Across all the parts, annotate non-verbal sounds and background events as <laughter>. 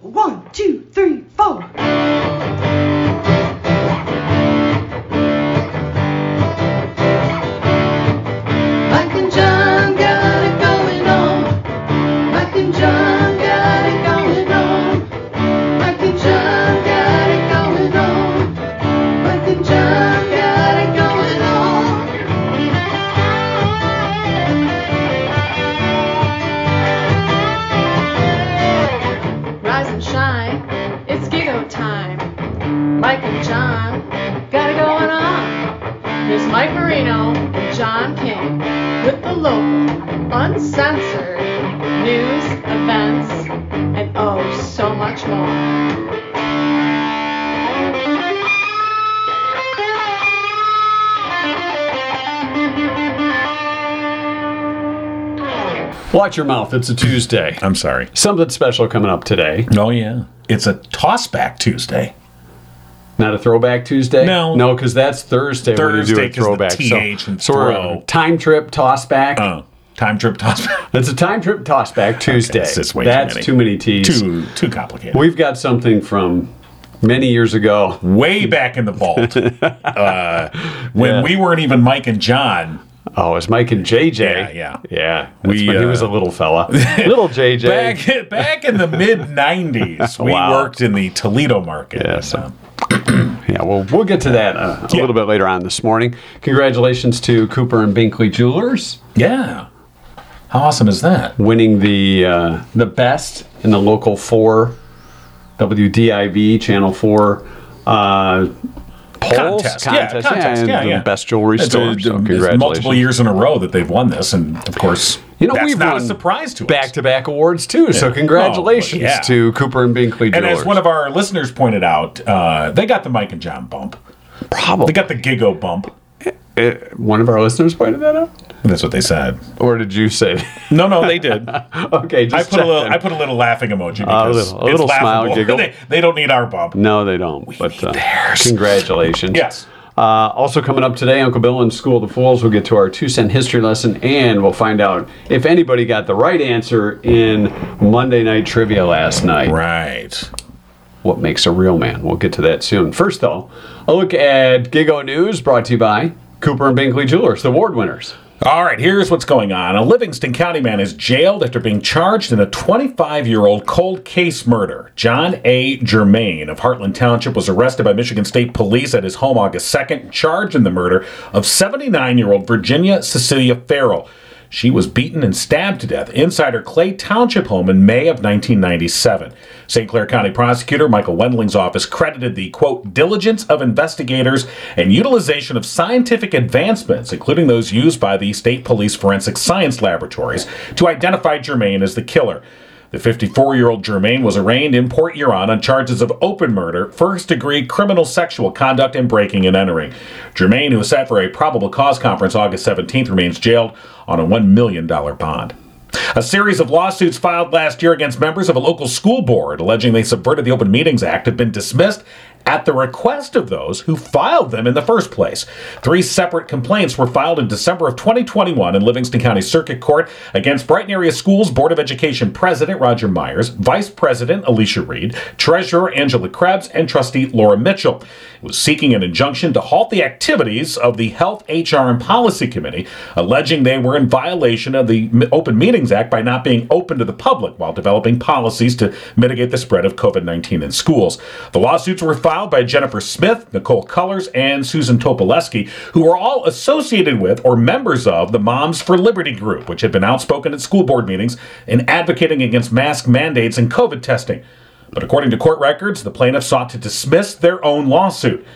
One, two, three, Watch your mouth. It's a Tuesday. I'm sorry. Something special coming up today. Oh yeah, it's a tossback Tuesday. Not a throwback Tuesday? No. No, because that's Thursday. when we do Thursday a 'cause the throwback. TH and so we're throw. time trip toss back. Oh, time trip tossback. <laughs> It's a time trip toss back Tuesday. it's just way too that's many. too many T's. too too complicated. We've got something from many years ago. Way back in the vault, <laughs> uh, when Yeah. we weren't even Mike and Jon. Oh, it's Mike and JJ. Yeah, yeah. Yeah. We, when he was uh, a little fella. <laughs> little JJ. Back back in the <laughs> mid '90s, we Wow. worked in the Toledo market. Yeah, so- uh, <clears throat> Yeah, well, we'll get to that uh, a Yeah. little bit later on this morning. Congratulations to Cooper and Binkley Jewelers yeah. How awesome is that? winning the uh, the best in the local four WDIV Channel Four uh, polls Contest. Yeah, contest. and Yeah, the yeah. best jewelry It's, store. uh, so congratulations! multiple years in a row that they've won this, and of course, You know, that's we've not won a surprise to us. Back to back awards too. So congratulations Oh, yeah. to Cooper and Binkley Jewelers. And as one of our listeners pointed out, uh, they got the Mike and Jon bump. probably They got the Gigo bump. Uh, one of our listeners pointed that out, That's what they said. or did you say? No, no, they did. <laughs> okay, I just put a little. I put a little laughing emoji because little- a it's little smile, giggle. <laughs> they, they don't need our bump. No, they don't. but need uh, theirs. congratulations. Yes. Uh, also coming up today, Uncle Bill and School of the Fools. We'll get to our two cent history lesson, and we'll find out if anybody got the right answer in Monday night trivia last night. Right. What makes a real man? We'll get to that soon. First, though, a look at Gigo News, brought to you by Cooper and Binkley Jewelers, the award winners. All right, here's what's going on. A Livingston County man is jailed after being charged in a 25 year old cold case murder. John A. Germain of Hartland Township was arrested by Michigan State Police at his home August 2nd, charged in the murder of 79 year old Virginia Cecilia Farrell. She was beaten and stabbed to death inside her Clay Township home in May of 1997. St. Clair County prosecutor Michael Wendling's office credited the, quote, diligence of investigators and utilization of scientific advancements, including those used by the state police forensic science laboratories, to identify Germain as the killer. The 54 year old Germain was arraigned in Port Huron on charges of open murder, first degree criminal sexual conduct, and breaking and entering. Germain, who was set for a probable cause conference August 17th, remains jailed on a $1 million bond. A series of lawsuits filed last year against members of a local school board alleging they subverted the Open Meetings Act have been dismissed at the request of those who filed them in the first place. Three separate complaints were filed in December of 2021 in Livingston County Circuit Court against Brighton Area Schools Board of Education President Roger Myers, Vice President Alicia Reed, Treasurer Angela Krebs, and Trustee Laura Mitchell. It was seeking an injunction to halt the activities of the Health, HR, and Policy Committee, alleging they were in violation of the Open Meetings Act by not being open to the public while developing policies to mitigate the spread of COVID 19 in schools. The lawsuits were filed by Jennifer Smith, Nicole Cullors, and Susan Topoleski, who were all associated with or members of the Moms for Liberty group, which had been outspoken at school board meetings in advocating against mask mandates and COVID testing. But according to court records, the plaintiffs sought to dismiss their own lawsuit.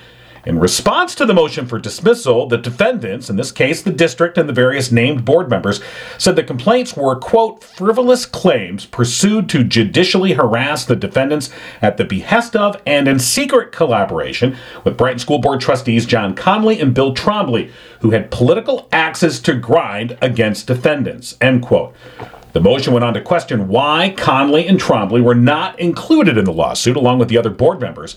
In response to the motion for dismissal, the defendants, in this case the district and the various named board members, said the complaints were, quote, frivolous claims pursued to judicially harass the defendants at the behest of and in secret collaboration with Brighton School Board trustees John Conley and Bill Trombley, who had political axes to grind against defendants, end quote. The motion went on to question why Conley and Trombley were not included in the lawsuit along with the other board members.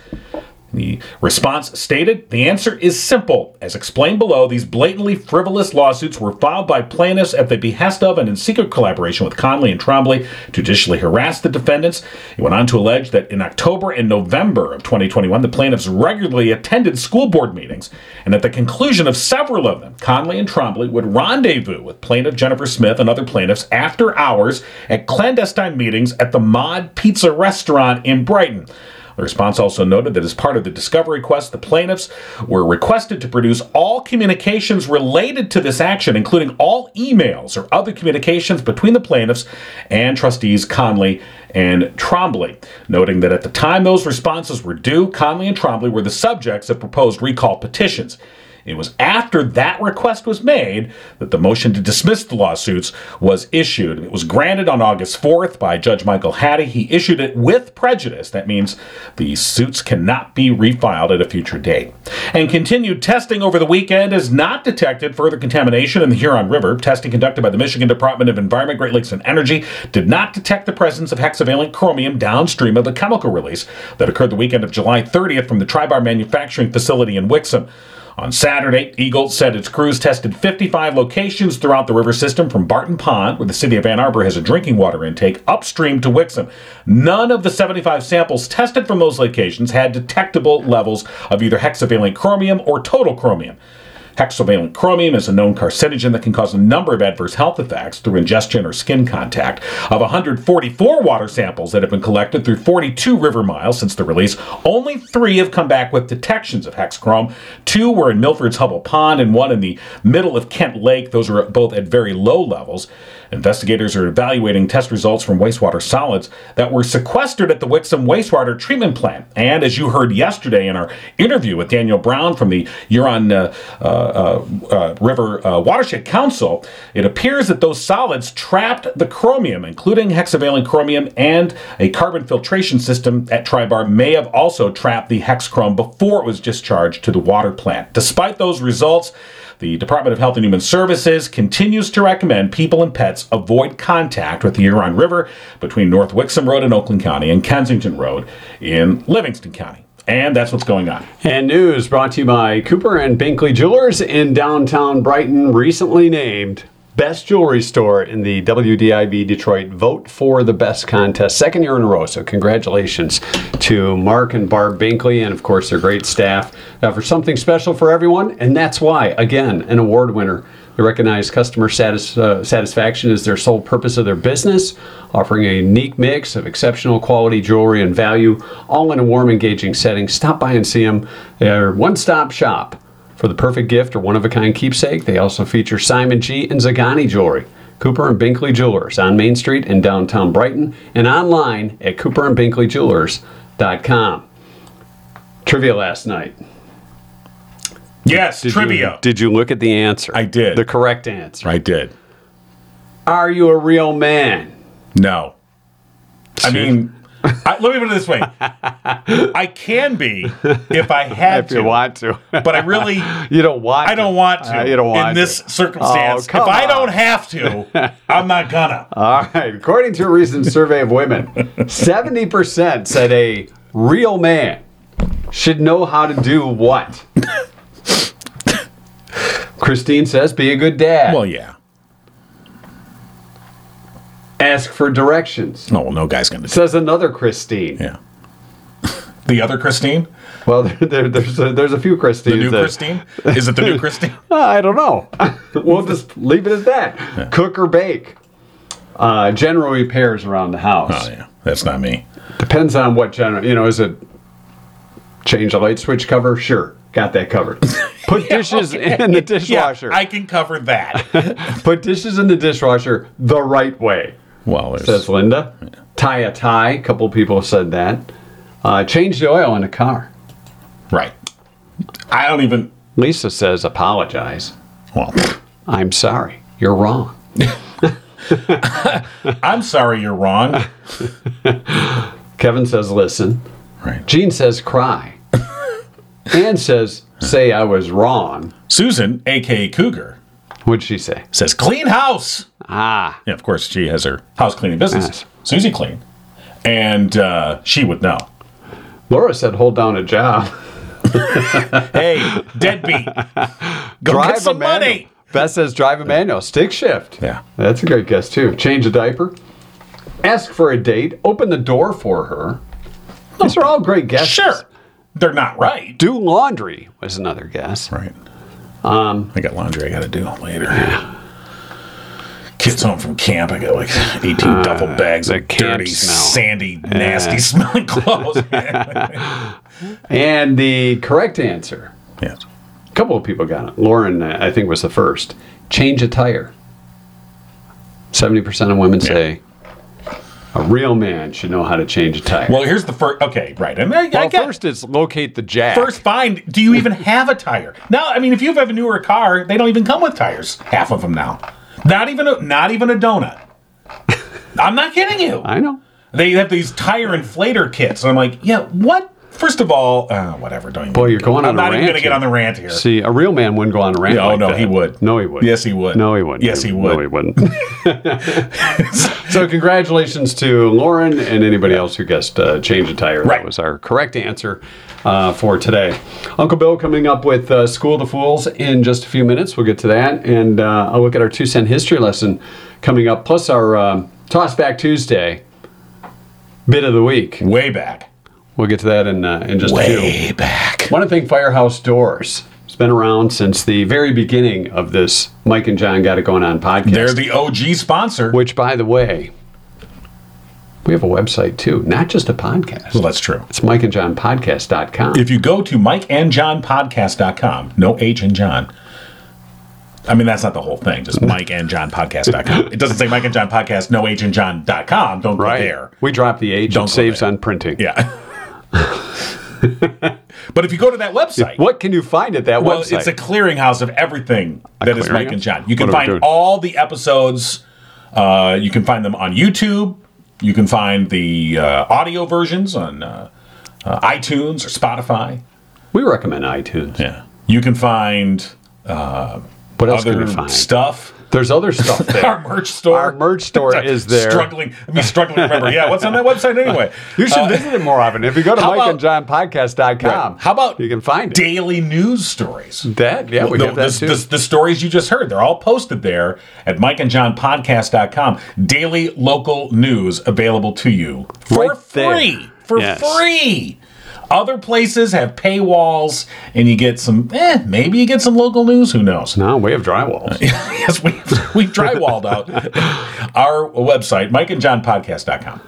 The response stated the answer is simple. As explained below, these blatantly frivolous lawsuits were filed by plaintiffs at the behest of and in secret collaboration with Conley and Trombley to judicially harass the defendants. It went on to allege that in October and November of 2021, the plaintiffs regularly attended school board meetings, and at the conclusion of several of them, Conley and Trombley would rendezvous with plaintiff Jennifer Smith and other plaintiffs after hours at clandestine meetings at the Mod Pizza restaurant in Brighton. The response also noted that as part of the discovery quest, the plaintiffs were requested to produce all communications related to this action, including all emails or other communications between the plaintiffs and trustees Conley and Trombley, noting that at the time those responses were due, Conley and Trombley were the subjects of proposed recall petitions. It was after that request was made that the motion to dismiss the lawsuits was issued. It was granted on August 4th by Judge Michael Hatty. He issued it with prejudice. That means the suits cannot be refiled at a future date. And continued testing over the weekend has not detected further contamination in the Huron River. Testing conducted by the Michigan Department of Environment, Great Lakes, and Energy did not detect the presence of hexavalent chromium downstream of the chemical release that occurred the weekend of July 30th from the Tribar manufacturing facility in Wixom. On Saturday, EGLE said its crews tested 55 locations throughout the river system from Barton Pond, where the city of Ann Arbor has a drinking water intake, upstream to Wixom. None of the 75 samples tested from those locations had detectable levels of either hexavalent chromium or total chromium. Hexavalent chromium is a known carcinogen that can cause a number of adverse health effects through ingestion or skin contact. Of 144 water samples that have been collected through 42 river miles since the release, only three have come back with detections of hexchrome. Two were in Milford's Hubbell Pond and one in the middle of Kent Lake. Those are both at very low levels. Investigators are evaluating test results from wastewater solids that were sequestered at the Wixom wastewater treatment plant. And as you heard yesterday in our interview with Daniel Brown from the Huron uh, uh, River uh, Watershed Council, it appears that those solids trapped the chromium, including hexavalent chromium, and a carbon filtration system at Tribar may have also trapped the hexchrome before it was discharged to the water plant. Despite those results, the Department of Health and Human Services continues to recommend people and pets avoid contact with the Huron River between North Wixom Road in Oakland County and Kensington Road in Livingston County. And that's what's going on. And news brought to you by Cooper and Binkley Jewelers in downtown Brighton, recently named Best Jewelry Store in the WDIV Detroit Vote for the Best contest, second year in a row. So, congratulations to Mark and Barb Binkley, and of course, their great staff uh, for something special for everyone. And that's why, again, an award winner. They recognize customer satis- uh, satisfaction is their sole purpose of their business, offering a unique mix of exceptional quality jewelry and value, all in a warm, engaging setting. Stop by and see them. They're one stop shop for the perfect gift or one of a kind keepsake, they also feature Simon G. and Zeghani jewelry. Cooper and Binkley Jewelers on Main Street in downtown Brighton and online at cooperandbinkleyjewelers.com. Trivia last night. Yes, Did trivia. You, did you look at the answer? I did. The correct answer. I did. Are you a real man? No. I mean, I, let me put it this way: <laughs> I can be if I had If to, you want to. but I really, <laughs> you don't want I don't to. want to. Uh, you don't want in this to. circumstance. Oh, if I don't have to, I'm not gonna. <laughs> All right. According to a recent survey of women, 70% said a real man should know how to do what? Christine says, be a good dad. Well, yeah. Ask for directions. No, well, no guy's gonna. do Says another Christine. Yeah. <laughs> The other Christine, Well, <laughs> there, there, there's, a, there's a few Christines. the new that- Christine, is it the new <laughs> Christine? I don't know. we'll just leave it at that. Cook or bake. Uh, general repairs around the house. Oh yeah, that's not me. Depends on what general, you know, is it change a light switch cover? Sure, got that covered. <laughs> Put dishes in the dishwasher. Yeah, I can cover that. <laughs> Put dishes in the dishwasher the right way, well, says Linda. Tie a tie. A couple people said that. Uh, change the oil in the car. right. I don't even. Lisa says apologize. Well, I'm sorry. You're wrong. <laughs> I'm sorry, you're wrong. Kevin says listen. Right. Gene says cry. Ann says say I was wrong. Susan, aka Cougar, What'd she say? says clean house. Ah, Yeah, of course, she has her house cleaning business. Susie Clean. And uh, she would know. Laura said hold down a job. <laughs> hey, deadbeat. Go drive get some manual. money. Beth says drive a manual. Stick shift. Yeah. That's a great guess too. Change a diaper. Ask for a date. Open the door for her. These are all great guesses. Sure. They're not right. Do laundry was another guess. Right. Um, I got laundry I got to do later. Kids home from camp. I got like 18 duffel bags of dirty, smell. sandy, nasty <laughs> smelling clothes. And the correct answer, yes. a couple of people got it. Lauren, uh, I think, was the first. Change a tire. 70% of women say a real man should know how to change a tire. Well, here's the first. Okay, right. And I, I Well, get first is locate the jack. First, find. Do you even have a tire? Now, I mean, if you have a newer car, they don't even come with tires. Half of them now. Not even a, not even a donut. <laughs> I'm not kidding you. I know. They have these tire inflator kits. And I'm like, yeah, what? First of all, uh, whatever. Don't even Boy, you're go- going on. I'm not even going to get on the rant here. See, a real man wouldn't go on a rant. No, like no, that. he would. No, he would. Yes, he would. No, he wouldn't. Yes, he would. No, he wouldn't. <laughs> <laughs> so, congratulations to Lauren and anybody else who guessed uh, change a tire. Right. That was our correct answer uh, for today. Uncle Bill coming up with uh, School of the Fools in just a few minutes. We'll get to that, and uh, I'll look at our two cent history lesson coming up, plus our um Toss Back Tuesday bit of the week. Way back. We'll get to that in uh, in just a few. Way back. Want to thank Firehouse Doors. It's been around since the very beginning of this Mike and Jon Got It Going On podcast. They're the OG sponsor. which, by the way, we have a website too, not just a podcast. Well, that's true. It's mikeandjonpodcast.com. If you go to mikeandjonpodcast.com, no H in Jon. I mean, that's not the whole thing, just <laughs> mikeandjonpodcast.com. It doesn't say Mike and Jon Podcast, no H in Jon.com. Don't right go there. We drop the H. Don't it go saves there. on printing. Yeah. <laughs> <laughs> but if you go to that website, What can you find at that well, website? it's a clearinghouse of everything that is Mike and Jon. You can What are we find all the episodes. Uh, you can find them on YouTube. You can find the uh, audio versions on uh, uh, iTunes or Spotify. we recommend iTunes. Yeah. You can find What else can other you find? stuff. There's other stuff <laughs> there. Our merch store. Our merch store <laughs> is there. Struggling. Me struggling to remember. Yeah, what's on that website anyway? <laughs> You should visit it more often. If you go to Uh, how about- mikeandjonpodcast.com, Right. How about you can find it. daily news stories? that, yeah, we the, have that the- too. the- the stories you just heard, they're all posted there at mikeandjonpodcast.com. Daily local news available to you for Right there. free. For Yes. free. Other places have paywalls, and you get some, eh, maybe you get some local news. Who knows? no, we have drywalls. <laughs> yes, we, we've drywalled out our website, mikeandjonpodcast.com.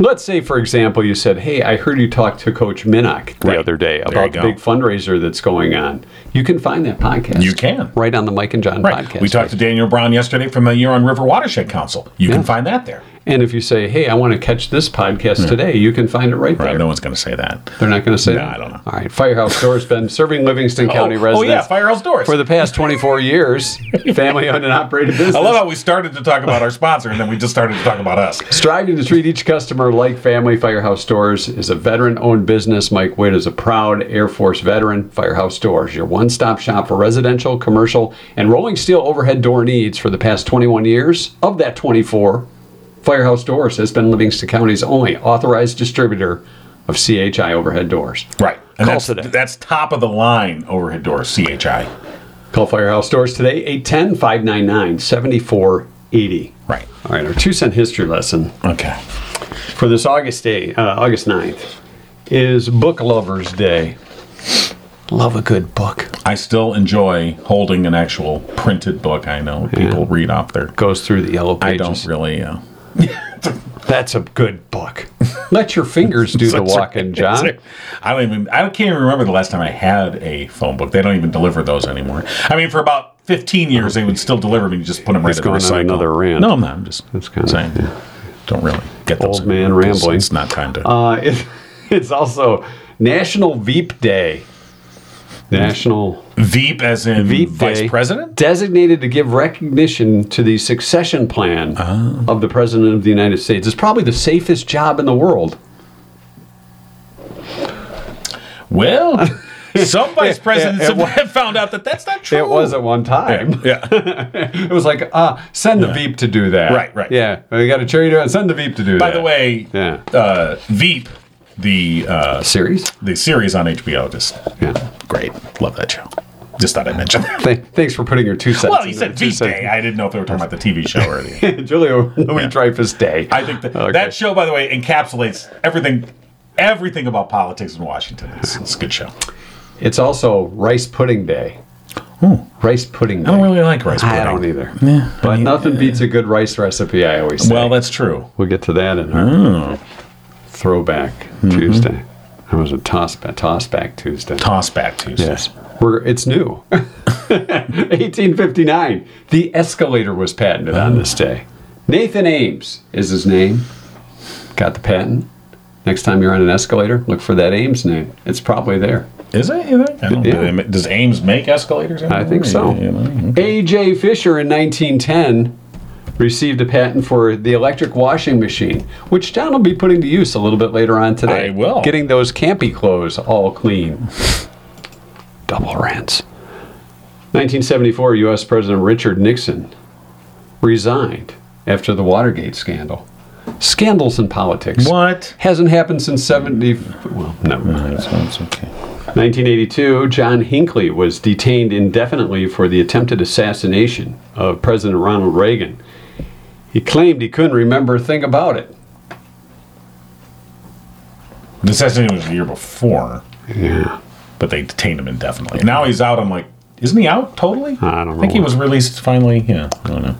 Let's say, for example, you said, "Hey, I heard you talk to Coach Minnock the Right. other day about the big fundraiser that's going on." You can find that podcast. You can. right on the Mike and Jon Right. podcast. We talked to. Daniel Brown yesterday from the Huron River Watershed Council. You can find that there. And if you say, "Hey, I want to catch this podcast hmm. today," you can find it right there. Right. No one's going to say that. They're not going to say No, that. I don't know. All right, Firehouse Store's been <laughs> serving Livingston County oh, residents oh, yeah, Firehouse Doors. for the past 24 <laughs> years. Family owned and operated business. I love how we started to talk about our sponsor and then we just started to talk about us. Striving to treat each customer like family, Firehouse Doors is a veteran owned business. Mike Witt is a proud Air Force veteran. Firehouse Doors, your one stop shop for residential, commercial, and rolling steel overhead door needs for the past 21 years. Of that 24, Firehouse Doors has been Livingston County's only authorized distributor of CHI overhead doors. Right. And Call that's, today. that's top of the line overhead doors, CHI. Call Firehouse Doors today, 810 599 7480. Right. All right, our two cent history lesson Okay. for this August day, uh, August 9th, is Book Lovers Day. Love a good book. I still enjoy holding an actual printed book. I know people read off their. Goes through the yellow pages. I don't really. Uh, That's a good book. <laughs> Let your fingers do the walking. Jon. I don't even. I can't even remember the last time I had a phone book. They don't even deliver those anymore. I mean, for about 15 years, they would still deliver them. You just put them right He's the on recycle. another rant. No, I'm not. I'm just That's kinda- saying. Don't really get those. Old man rambling. It's not time to. Uh, <laughs> it, it's also National Veep Day. National Veep, as in Veep vice Day, president. designated to give recognition to the succession plan Oh. of the President of the United States. It's probably the safest job in the world. Well, <laughs> some vice presidents it have- have <laughs> found out that that's not true. It was at one time. Yeah. <laughs> It was like, uh, send the Veep to do that. Right, right. Yeah, we got a cherry to it. Send the Veep to do By that. the way, Yeah. uh, Veep the uh, Series? the series on HBO. Just Yeah. great. Love that show. Just thought I'd mention that. Th- thanks for putting your two cents. Well, you said two Day. I didn't know if they were talking about the TV show or anything. Julia Louis Dreyfus Day. I think that, Okay. that show, by the way, encapsulates everything everything about politics in Washington. It's, it's a good show. It's also Rice Pudding Day. Rice Pudding Day. I don't really like rice pudding. I don't either. but nothing beats a good rice recipe, I always say. Well, that's true. we'll get to that in our Oh. Throwback Mm-hmm. Tuesday. That was a toss back, toss back Tuesday. Toss back Tuesday. Yes. We're, it's new. <laughs> 1859. The escalator was patented on this day. Nathan Ames is his name. Got the patent. Next time you're on an escalator, look for that Ames name. It's probably there. Is it? I don't, Yeah. do they ma- Does Ames make escalators? I think so. Yeah, yeah, okay. A.J. Fisher in 1910 received a patent for the electric washing machine, which Jon will be putting to use a little bit later on today. I will. Getting those campy clothes all clean. Double rinse. 1974, U.S. President Richard Nixon resigned after the Watergate scandal. Scandals in politics. What? Hasn't happened since 70. Well, never mind. It's okay. 1982, John Hinckley was detained indefinitely for the attempted assassination of President Ronald Reagan. He claimed he couldn't remember a thing about it. The assassination was the year before, Yeah. but they detained him indefinitely. Now he's out. I'm like, isn't he out totally? I don't know. I think he was released finally. Yeah, I don't know.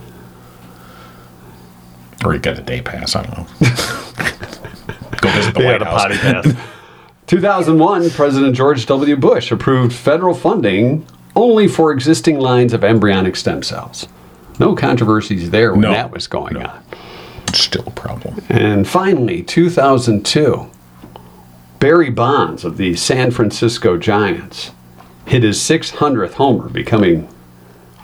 Or he got a day pass. I don't know. <laughs> Go visit the White House. potty pass. <laughs> 2001, President George W. Bush approved federal funding only for existing lines of embryonic stem cells. No controversies there when No. that was going No. on. Still a problem. And finally, 2002, Barry Bonds of the San Francisco Giants hit his 600th homer, becoming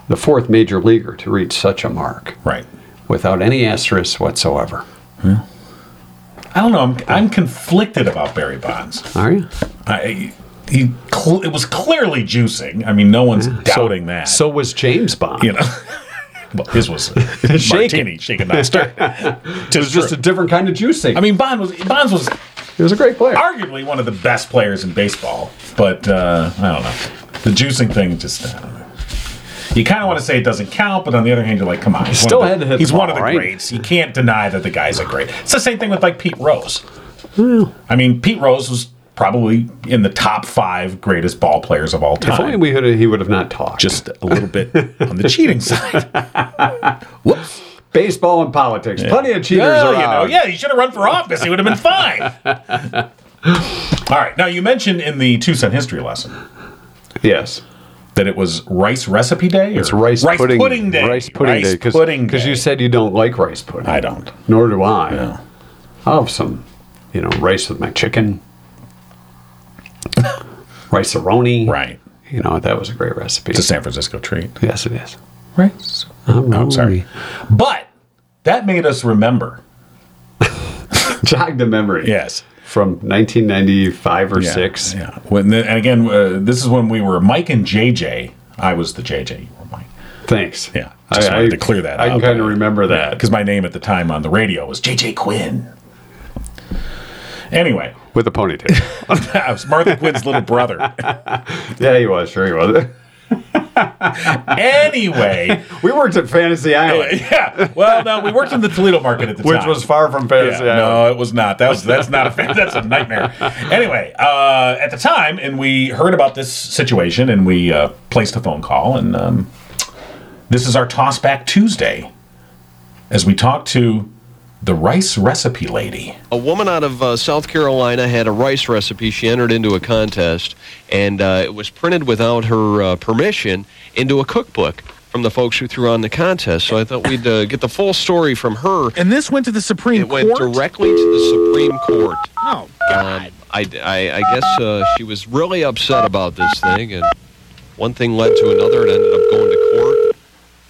the fourth major leaguer to reach such a mark Right. without any asterisk whatsoever. I don't know. I'm, I'm conflicted about Barry Bonds. Are you? I, he cl- it was clearly juicing. I mean, no one's doubting that. So was James Bond. you know, <laughs> well, his was <laughs> Shaken. martini, shaken not stirred. it was just a different kind of juicing. I mean, Bond was Bonds was he was a great player. arguably one of the best players in baseball, but uh, I don't know. The juicing thing just. I don't know. You kind of want to say it doesn't count, but on the other hand, you're like, come on. He's Still one of had the, to hit He's the one ball, of the right? greats. You can't deny that the guy's a great. It's the same thing with like Pete Rose. I mean, Pete Rose was probably in the top five greatest ball players of all If only time. we could he would have not talked. Just a little bit on the cheating <laughs> side. Whoops. baseball and politics. Plenty of cheaters Well, around. you know, yeah, he should have run for office. He would have been fine. <laughs> All right. Now, you mentioned in the two cent history lesson Yes. that it was rice recipe day. It's rice, pudding, day. Rice pudding day. Rice pudding Because you said you don't like rice pudding. I don't. Nor do I. No. I'll have some, you know, rice with my chicken. Rice-a-roni. Right. You know, that was a great recipe. It's a San Francisco treat. yes, it is. Rice. Oh, I'm sorry. But that made us remember. <laughs> Jog the memory. Yes. From 1995 or Yeah, 6. Yeah. When the, and again, uh, this is when we were Mike and JJ. I was the JJ. You were Mike. Thanks. Yeah. Just wanted to clear that up. I can kind of remember that. because my name at the time on the radio was JJ Quinn. Anyway, With a ponytail. <laughs> I was Martha Quinn's little brother. <laughs> yeah, he was. Sure he was. <laughs> Anyway, We worked at Fantasy Island, yeah. Well, no, we worked in the Toledo market at the which time. Which was far from Yeah, Fantasy Island. no, it was not. That was that's not a. That's a nightmare. Anyway, uh, at the time, and we heard about this situation, and we uh, placed a phone call, and um, this is our toss back Tuesday, as we talk to the rice recipe lady. A woman out of uh, South Carolina had a rice recipe. She entered into a contest, and uh, it was printed without her uh, permission into a cookbook from the folks who threw on the contest. So I thought we'd uh, get the full story from her. And this went to the Supreme Court. It went directly to the Supreme Court. Oh, Um, I, I, I guess uh, she was really upset about this thing, and one thing led to another. It ended up going to court.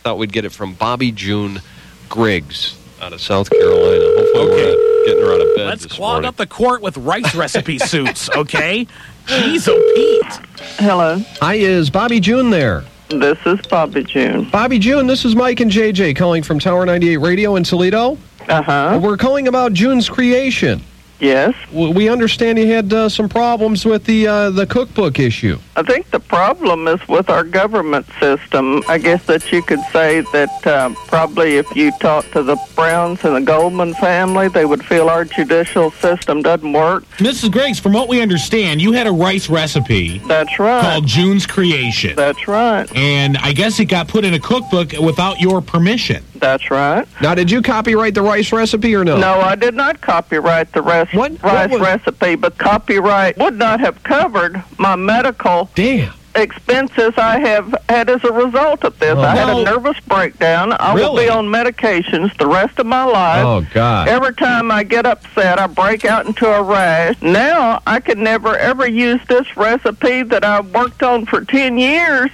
Thought we'd get it from Bobby June Griggs out of South Carolina. Hopefully, we're not getting her out of bed let's this clog morning. up the court with rice recipe suits, <laughs> okay? Jeez, oh Pete. Hello, Hi, is Bobby June there? this is Bobby June. Bobby June, this is Mike and JJ calling from Tower 98 Radio in Toledo. Uh huh. We're calling about June's creation. Yes. We understand you had uh, some problems with the uh, the cookbook issue. I think the problem is with our government system. I guess that you could say that uh, probably if you talk to the Browns and the Goldman family, they would feel our judicial system doesn't work. Mrs. Griggs, from what we understand, you had a rice recipe That's right. called June's Creation. That's right. And I guess it got put in a cookbook without your permission. That's right. Now, did you copyright the rice recipe or no? No, I did not copyright the res- What- what rice was- recipe, but copyright would not have covered my medical Damn. Expenses I have had as a result of this. Oh, I had Well- a nervous breakdown. I will be on medications the rest of my life. Oh God. Every time I get upset, I break out into a rash. Now I could never ever use this recipe that I worked on for 10 years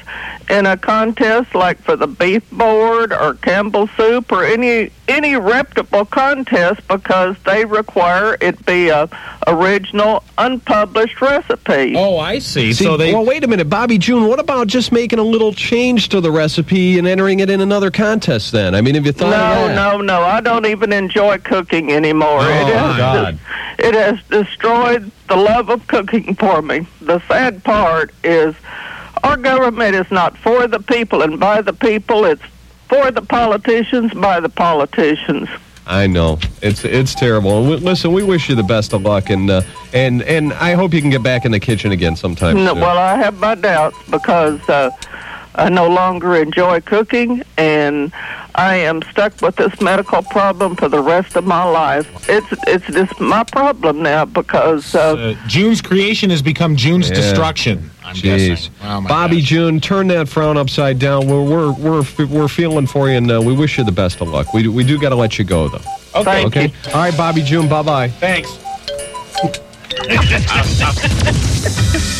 in a contest like for the beef board or Campbell soup or any any reputable contest because they require it be a original unpublished recipe. Oh, I see. See, so they. well, wait a minute, Bobby June. What about just making a little change to the recipe and entering it in another contest? Then, I mean, have you thought No, of that? no, no. I don't even enjoy cooking anymore. Oh, it has God. it has destroyed the love of cooking for me. The sad part is our government is not for the people and by the people. It's for the politicians by the politicians. I know it's it's terrible. And w- listen, we wish you the best of luck, and uh, and and I hope you can get back in the kitchen again sometime. No, soon. well, I have my doubts because uh, I no longer enjoy cooking, and I am stuck with this medical problem for the rest of my life. It's it's just my problem now because uh, Uh, June's creation has become June's Yeah. destruction. I'm Jeez, guessing. Oh, my Bobby gosh. June, turn that frown upside down. We're we're we're, we're feeling for you, and uh, we wish you the best of luck. We we do got to let you go though. Okay. Thank Okay. you. All right, Bobby June. Bye bye. Thanks. <laughs> <laughs>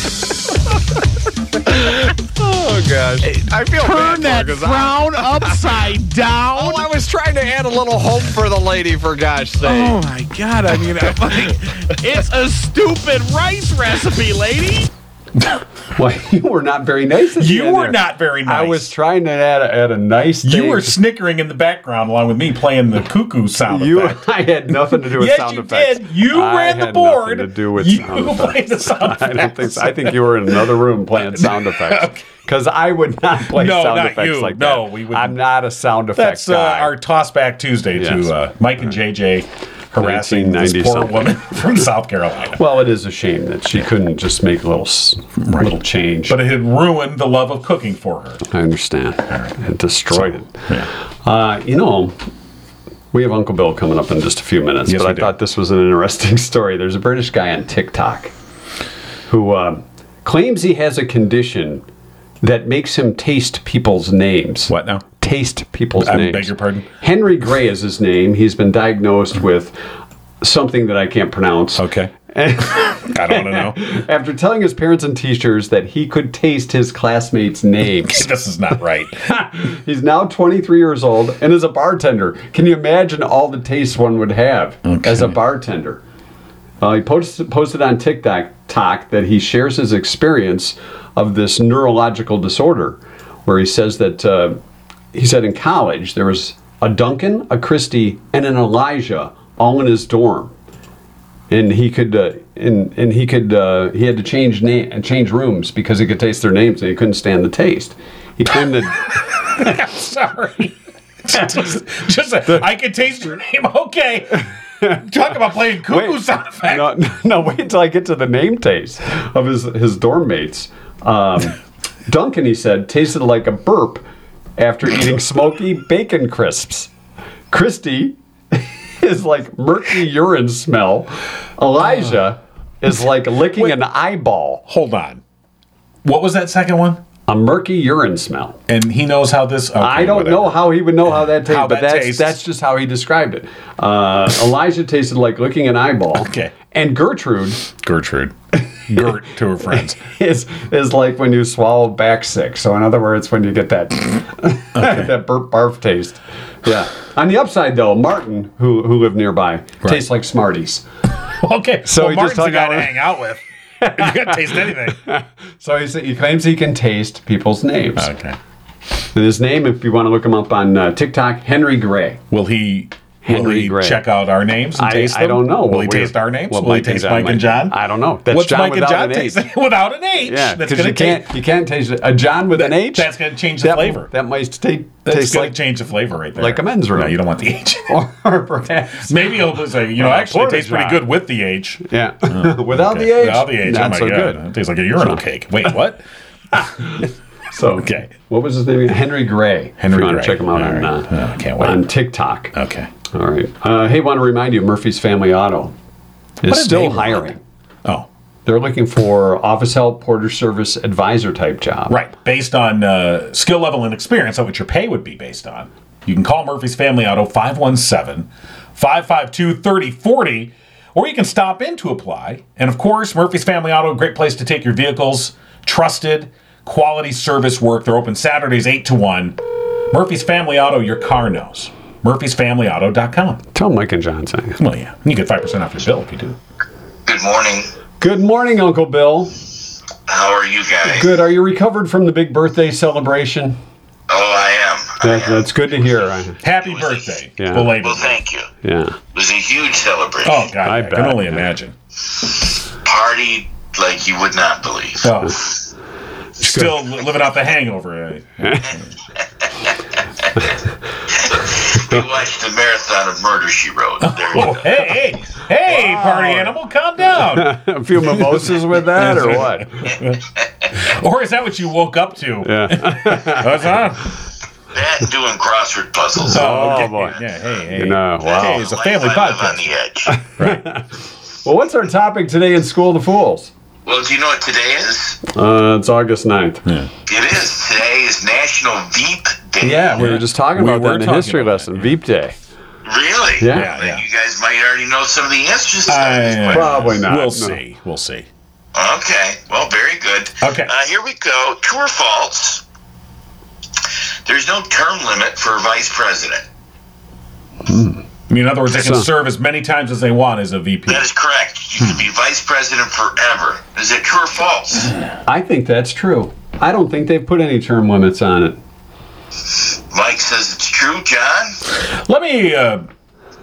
Oh gosh. I feel Turn that frown <laughs> upside down. Oh, I was trying to add a little hope for the lady, for gosh oh, sake. Oh my god! I mean, <laughs> like, it's a stupid rice recipe, lady. <laughs> Well, <laughs> you were not very nice. You were there. not very nice. I was trying to add a, add a nice. You were snickering in the background along with me playing the cuckoo sound <laughs> You, effect. I had nothing to do with yes, sound you effects. did. You I ran the board. I had board. Nothing to do with you sound effects. played the sound effects. I don't think. So. I think you were in another room playing sound effects because I would not play No, sound not effects you. like No, that. we wouldn't. I'm not a sound effects That's uh, guy. our toss back Tuesday Yes. to uh, Mike and JJ harassing this poor something. woman <laughs> from South Carolina. well, it is a shame that she couldn't just make a little s little change. But it had ruined the love of cooking for her. I understand. It destroyed it. Uh, you know, we have Uncle Bill coming up in just a few minutes, Yes, but I do. thought this was an interesting <laughs> story. There's a British guy on TikTok who uh, claims he has a condition that makes him taste people's names. What now? Taste people's I names. beg your pardon? Henry Gray is his name. He's been diagnosed with something that I can't pronounce. Okay. <laughs> I don't want to know. After telling his parents and teachers that he could taste his classmates' names. <laughs> this is not right. <laughs> He's now 23 years old and is a bartender. Can you imagine all the taste one would have as a bartender? Uh, he posted, posted on TikTok talk that he shares his experience of this neurological disorder, where he says that uh, he said in college there was a Duncan, a Christie, and an Elijah all in his dorm, and he could uh, and and he could uh, he had to change name and change rooms because he could taste their names and he couldn't stand the taste. He claimed that. <laughs> Sorry. just, just a, I can taste your name. Okay. Talk about playing cuckoo sound effect. No, <laughs> no, wait until I get to the name taste of his his dorm mates. Um, Duncan, he said, tasted like a burp after eating smoky bacon crisps. Christy <laughs> is like murky urine smell. Elijah is like licking an eyeball. Hold on. What was that second one? A murky urine smell. And he knows how this. Okay, I don't whatever. know how he would know how that tastes, How but that that's tastes. that's just how he described it. Uh, Elijah tasted like licking an eyeball. Okay. And Gertrude Gertrude. Gert to her friends. <laughs> is is like when you swallow back sick. So in other words, when you get that <laughs> that burp barf taste. Yeah. On the upside though, Martin, who who lived nearby, tastes like Smarties. <laughs> Okay. So well, he just Martin's the hung guy out to with- hang out with. you can't taste anything. So he, sa- he claims he can taste people's names. Okay. And his name, if you want to look him up on uh, TikTok, Henry Gray. Will he Will he check out our names and I, taste I don't know. Will What he taste our names? Will he Mike and taste John Mike and John? I don't know. That's What's John Mike and John taste <laughs> without an H? Yeah, because you can't take- you can't taste a John with an H. That's going to change the that, flavor. That might That's taste like change the flavor right there. like a men's room. No, you don't want the H. <laughs> or perhaps Maybe he'll say, you know, actually, it tastes pretty good with the H. yeah <laughs> without Okay. the H. Without the H. not oh my so God. good. It tastes like a urinal cake. Wait, what? So Okay. what was his name? Henry Gray. Henry If you want Gray. check him out on, uh, Oh, on TikTok. Okay. All right. Uh, hey, want to remind you, Murphy's Family Auto is still hiring. Oh, They're looking for office help, porter service, advisor type job. right. Based on uh, skill level and experience, that's what your pay would be based on. You can call Murphy's Family Auto 517 552 3040, or you can stop in to apply. And of course, Murphy's Family Auto, great place to take your vehicles. Trusted, quality service work. They're open Saturdays 8 to 1. Murphy's Family Auto, your car knows. Murphy'sFamilyAuto.com. Tell Mike and Jon saying. Well, yeah. You get 5% off your bill if you do. Good morning. Good morning, Uncle Bill. How are you guys? Good. Are you recovered from the big birthday celebration? Oh, I am. I That, am. that's good to hear. I- Happy birthday. Yeah. Belated. Well, thank you. Yeah. It was a huge celebration. Oh, God. I I, bet, can only yeah. imagine. Party like you would not believe. Oh. <laughs> Still living off the hangover. Eh? <laughs> We watched the marathon of Murder She Wrote. Oh, go. hey, hey, hey, party animal, calm down. <laughs> A few mimosas with that, or what? <laughs> or is that what you woke up to? Yeah. <laughs> That's on. That doing crossword puzzles. Oh, oh, okay. boy. Yeah, hey, hey. You know, wow. Hey, it's a family I live on podcast. the edge. Well, what's our topic today in School of the Fools? Well, do you know what today is? Uh, it's August 9th. It is. Today is National Veep Day. Yeah, we were just talking We about were that in the history lesson. that, Veep Day. Really? Yeah. Yeah, yeah. You guys might already know some of the answers to some of these I- questions. Probably not. We'll no. see. We'll see. Okay. Well, very good. Okay. Uh, here we go. True or false? There's no term limit for vice president. I mean, in other words, they can So- serve as many times as they want as a VP. That is correct. You can be vice president forever. Is it true or false? I think that's true. I don't think they've put any term limits on it. Mike says it's true. Jon? Let me uh,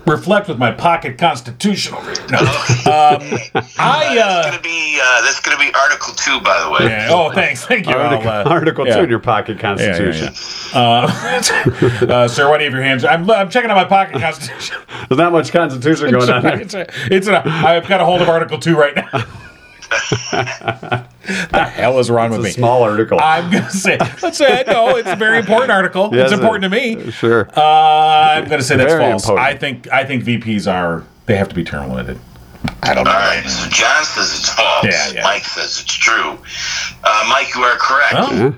reflect with my pocket constitution over here. No. Okay. <laughs> I, that's uh, gonna be uh, that's gonna be Article Two, by the way. yeah, oh, thanks. Thank you. Article, uh, Article yeah. 2 in your pocket Yeah, yeah, constitution. yeah. Uh, <laughs> uh, sir, why do you have your hands? I'm, I'm checking out my pocket <laughs> constitution. There's not much constitution going on there. it's a, it's a, I've got a hold of Article 2 right now. <laughs> the hell is wrong with It's me? small article. I'm going to say, let's say, no, it's a very <laughs> important article. Yes, it's important to me. Sure. Uh, I'm going to say that's Very false. important. I think I think VPs are, they have to be term limited. I don't know. All right. So Jon says it's false. Yeah, yeah. Mike says it's true. Uh, Mike, you are correct. Oh.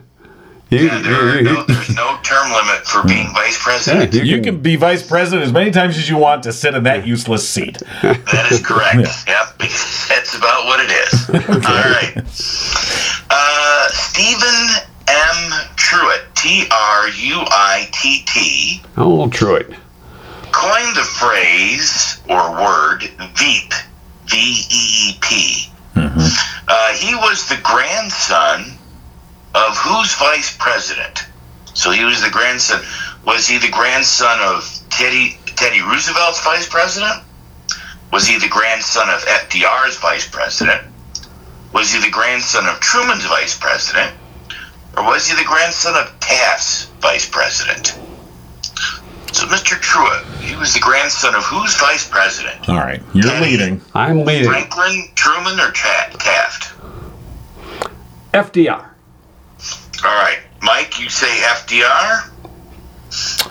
Yeah. You, Yeah, there are you- no, there's no term limit for being vice yeah, president. you You can- can be vice president as many times as you want to sit in that useless seat. That is correct. Yep, <laughs> that's about what it is. <laughs> All right. Uh, Stephen M. Truitt, T R U I T T, Oh, Truitt. coined the phrase or word VEEP, V E E P. Uh, he was the grandson of whose vice president? So he was the grandson. Was he the grandson of Teddy Teddy Roosevelt's vice president? Was he the grandson of FDR's vice president? Was he the grandson of Truman's vice president? Or was he the grandson of Taft's vice president? So, Mr. Truitt, he was the grandson of whose vice president? All right. You're leading. I'm leading. Franklin, Truman, or Ta- Taft? FDR. All right. Mike, you say FDR?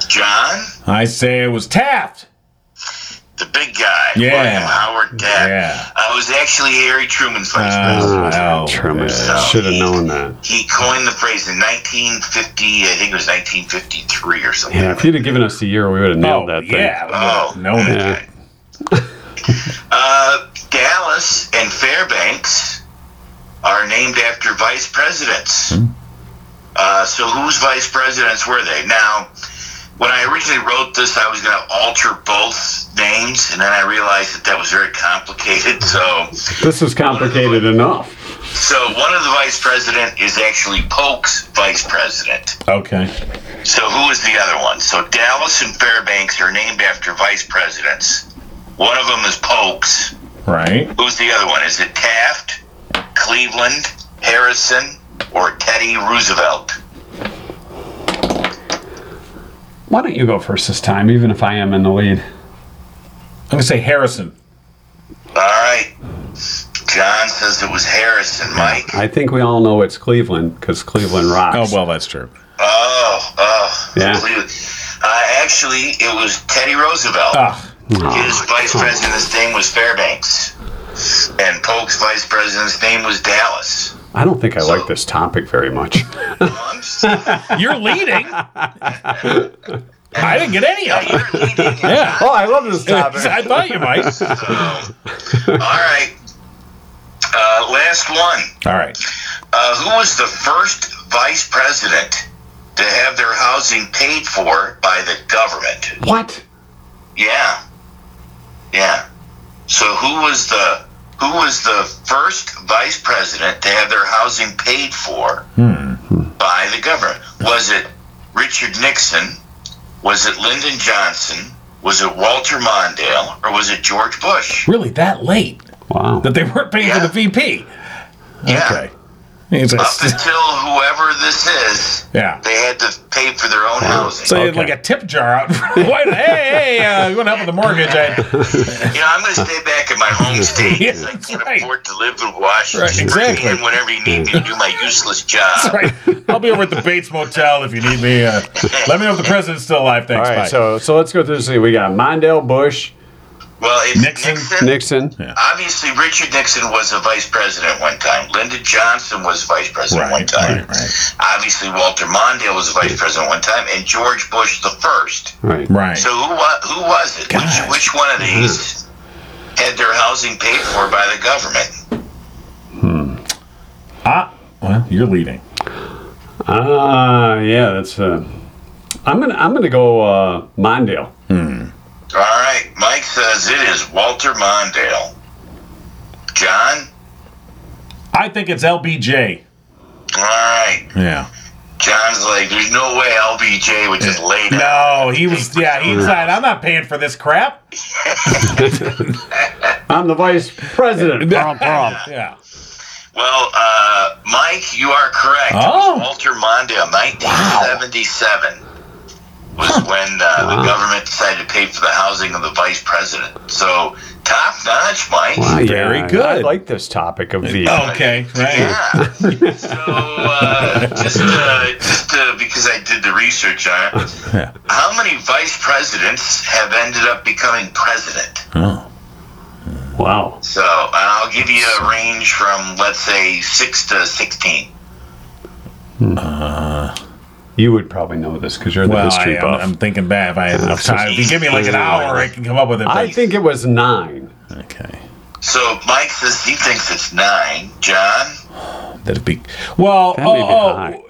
Jon, I say it was Taft. the big guy. Yeah. William Howard Taft. Yeah. Uh, it was actually Harry Truman's vice president. Oh, Truman. So Should have known that. He coined the phrase in 1950, I think it was 1953 or something. Yeah, if you'd have given us the year, we would have nailed Oh, that thing. yeah. Oh. No, no. Yeah. Uh, Dallas and Fairbanks are named after vice presidents. Uh, so whose vice presidents were they? Now, when I originally wrote this, I was going to alter both names, and then I realized that that was very complicated. <laughs> So, This is complicated enough. so one of the vice president is actually Polk's vice president. Okay. So who is the other one? So Dallas and Fairbanks are named after vice presidents. One of them is Polk's. Right. Who's the other one? Is it Taft, Cleveland, Harrison, or Teddy Roosevelt? Why don't you go first this time, even if I am in the lead? I'm gonna say Harrison. All right. Jon says it was Harrison, Mike. I think we all know it's Cleveland because Cleveland rocks. Oh well, that's true. Oh, oh. Yeah. Cleveland. Uh, actually, it was Teddy Roosevelt. Ah, His vice president's name was Fairbanks. And Polk's vice president's name was Dallas. I don't think I like this topic very much. Well, <laughs> I'm just, you're leading. I didn't get any of it. you're. Yeah. oh, I love this topic. <laughs> I thought you might. All right. Uh, last one. All right. Uh, who was the first vice president to have their housing paid for by the government? What? Yeah. Yeah. So who was the who was the first vice president to have their housing paid for by the government? Was it Richard Nixon? Was it Lyndon Johnson? Was it Walter Mondale? Or was it George Bush? Really, that late Wow. that they weren't paying for the VP? Yeah. Okay. It's a- Up until whoever this is, yeah. they had to pay for their own housing. So you had Okay. like a tip jar out. <laughs> Why, hey, hey, uh, you want to help with the mortgage? I, <laughs> You know, I'm going to stay back in my home state. <laughs> Yeah, 'cause I can right. afford to live in Washington. Right, exactly. Bring me in whenever you need me to do my useless job. right. I'll be over at the Bates Motel if you need me. Uh, let me know if the president's still alive. Thanks. right, Bye. so so let's go through this. We got Mondale, Bush, Well, it's Nixon? Nixon. Nixon. Obviously, Richard Nixon was a vice president one time. Lyndon Johnson was vice president one time. right, right, Obviously, Walter Mondale was vice president one time, and George Bush the first. Right. right. So who wa- who was it? Which, which one of these had their housing paid for by the government? Hmm. Ah, well, you're leading. Ah, yeah, that's. Uh, I'm gonna I'm gonna go uh, Mondale. All right, Mike says it is Walter Mondale. Jon. I think it's LBJ. All right. Yeah. Jon's like, there's no way LBJ would just lay down. No, he was. Yeah, he said, "I'm not paying for this crap." <laughs> I'm the vice president. Prom, prom. <laughs> Yeah. Well, uh, Mike, you are correct. Oh. It was Walter Mondale, 1977 was when uh, the government decided to pay for the housing of the vice president. So, top notch, Mike. Wow, Very yeah, good. I like this topic of the. Okay. Right. Yeah. so, uh, <laughs> just, uh, just uh, because I did the research on it, Yeah. how many vice presidents have ended up becoming president? Oh. Wow. So, and I'll give you a range from, let's say, 6 to 16. You would probably know this because you're the Well, I, history am buff. I'm thinking back. If I had enough time, if you give me like an hour, I can come up with it. I but- think it was nine. Okay. So, Mike says he thinks it's 9. Jon? That'd be well. That oh, be oh, high.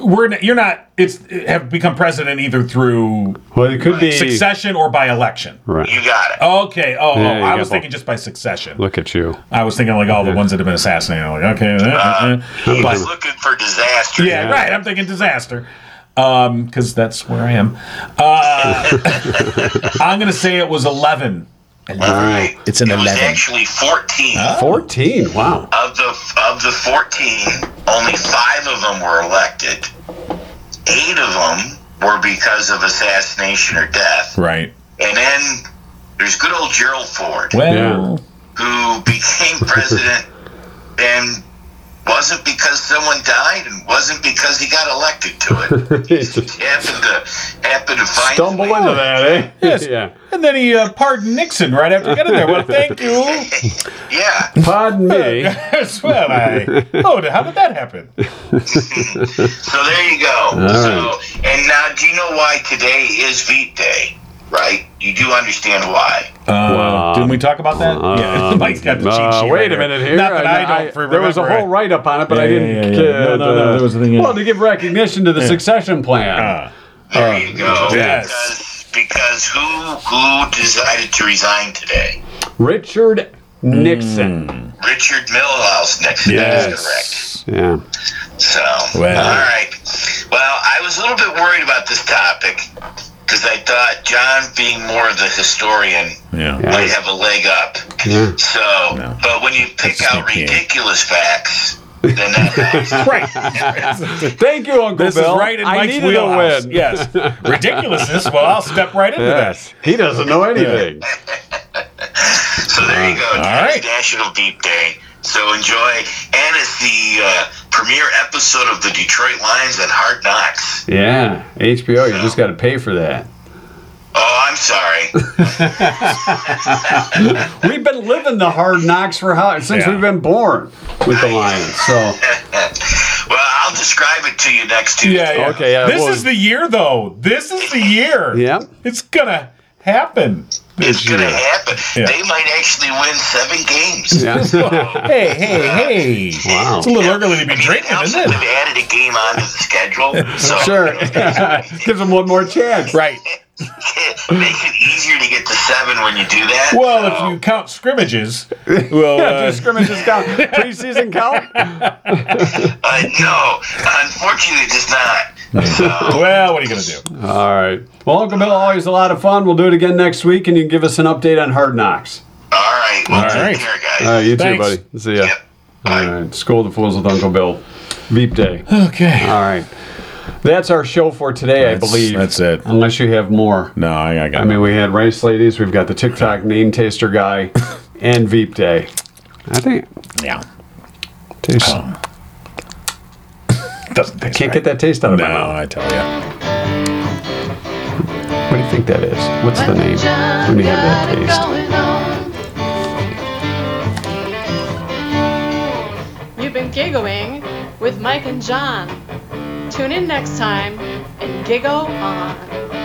We're you're not. It's have become president either through Well, it could be. succession or by election. Right. You got it. Okay. Oh, Yeah, oh, I got was both. thinking just by succession. Look at you. I was thinking like all the ones that have been assassinated. I'm like, okay, uh, uh, but- was looking for disaster. yeah, Yeah. right. I'm thinking disaster. Um, because that's where I am. Uh, <laughs> I'm gonna say it was 11. All right. It's an it was 11. actually 14. Oh. 14. Wow. Of the of the 14, only 5 of them were elected. 8 of them were because of assassination or death. Right. And then there's good old Gerald Ford, Well. who became president and wasn't because someone died and wasn't because he got elected to it. <laughs> He just happened to happened to find Stumble his way. into that, eh? <laughs> Yes. yeah. And then he uh, pardoned Nixon right after getting there. Well, thank you. <laughs> Yeah. Pardon me. Yes, well, I. Oh, how did that happen? So there you go. so and now do you know why today is Veep Day? Right? You do understand why. Uh, didn't we talk about that? yeah, <laughs> Mike's got the cheat Uh, sheet. wait right a minute here. Not that I, don't. for there was a whole write up on it, but Yeah, I didn't. yeah, yeah. uh, No, no, no, uh, there was a thing. Well, to give recognition to the succession plan. Ah. There you go. yes. Because because who who decided to resign today? Richard Nixon. Richard Milhous. Next, Yes. that's correct. Yeah. So, Well. all right. Well, I was a little bit worried about this topic because I thought Jon, being more of the historian, Yeah. Yeah. might have a leg up. Yeah. So, No. but when you pick That's out sneaky. ridiculous facts, then that. <laughs> Right. Thank you, Uncle This Bill. is right in I Mike's needed wheelhouse. a win. Yes. <laughs> Ridiculousness. Well, I'll step right into Yes. He doesn't know anything. <laughs> So there you go. All Today's right. National Veep Day. So enjoy. And it's the uh, premiere episode of the Detroit Lions and Hard Knocks. Yeah. HBO, you just got to pay for that. Oh, I'm sorry. <laughs> We've been living the hard knocks for how since Yeah. we've been born with the Lions. So <laughs> well, I'll describe it to you next. Tuesday. Yeah, yeah. Okay, yeah, This well- is the year, though. This is the year. yeah. It's gonna happen. It's going to happen. Yeah. They might actually win seven games. Yeah. <laughs> Hey, hey, hey. Wow. It's a little early to be I mean, drinking, helps isn't it? They've added a game onto the schedule. <laughs> So Sure. <laughs> Gives them one more chance. Right. Make it easier to get to seven when you do that. Well, so- if you count scrimmages, well, Yeah, uh, do scrimmages count? Preseason count? Uh, no, unfortunately, it does not. So, <laughs> well, what are you gonna do? All right. Well, Uncle Bill, always a lot of fun. We'll do it again next week, and you can give us an update on Hard Knocks. all right. Well, All take right. care, guys. All right, you Thanks. too, buddy. See ya. Yep. All right. School the Fools with Uncle Bill. Veep Day. Okay. All right. That's our show for today, I believe. that's it. Unless you have more. No, I, I got. I mean, we had Rice Ladies, we've got the TikTok name taster guy, <laughs> and Veep Day. I think yeah. tastes, um, Doesn't taste can't right. get that taste out of No, my mouth. I tell you. What do you think that is? What's the name when you have that taste? You've been giggling with Mike and Jon. Tune in next time and giggle on.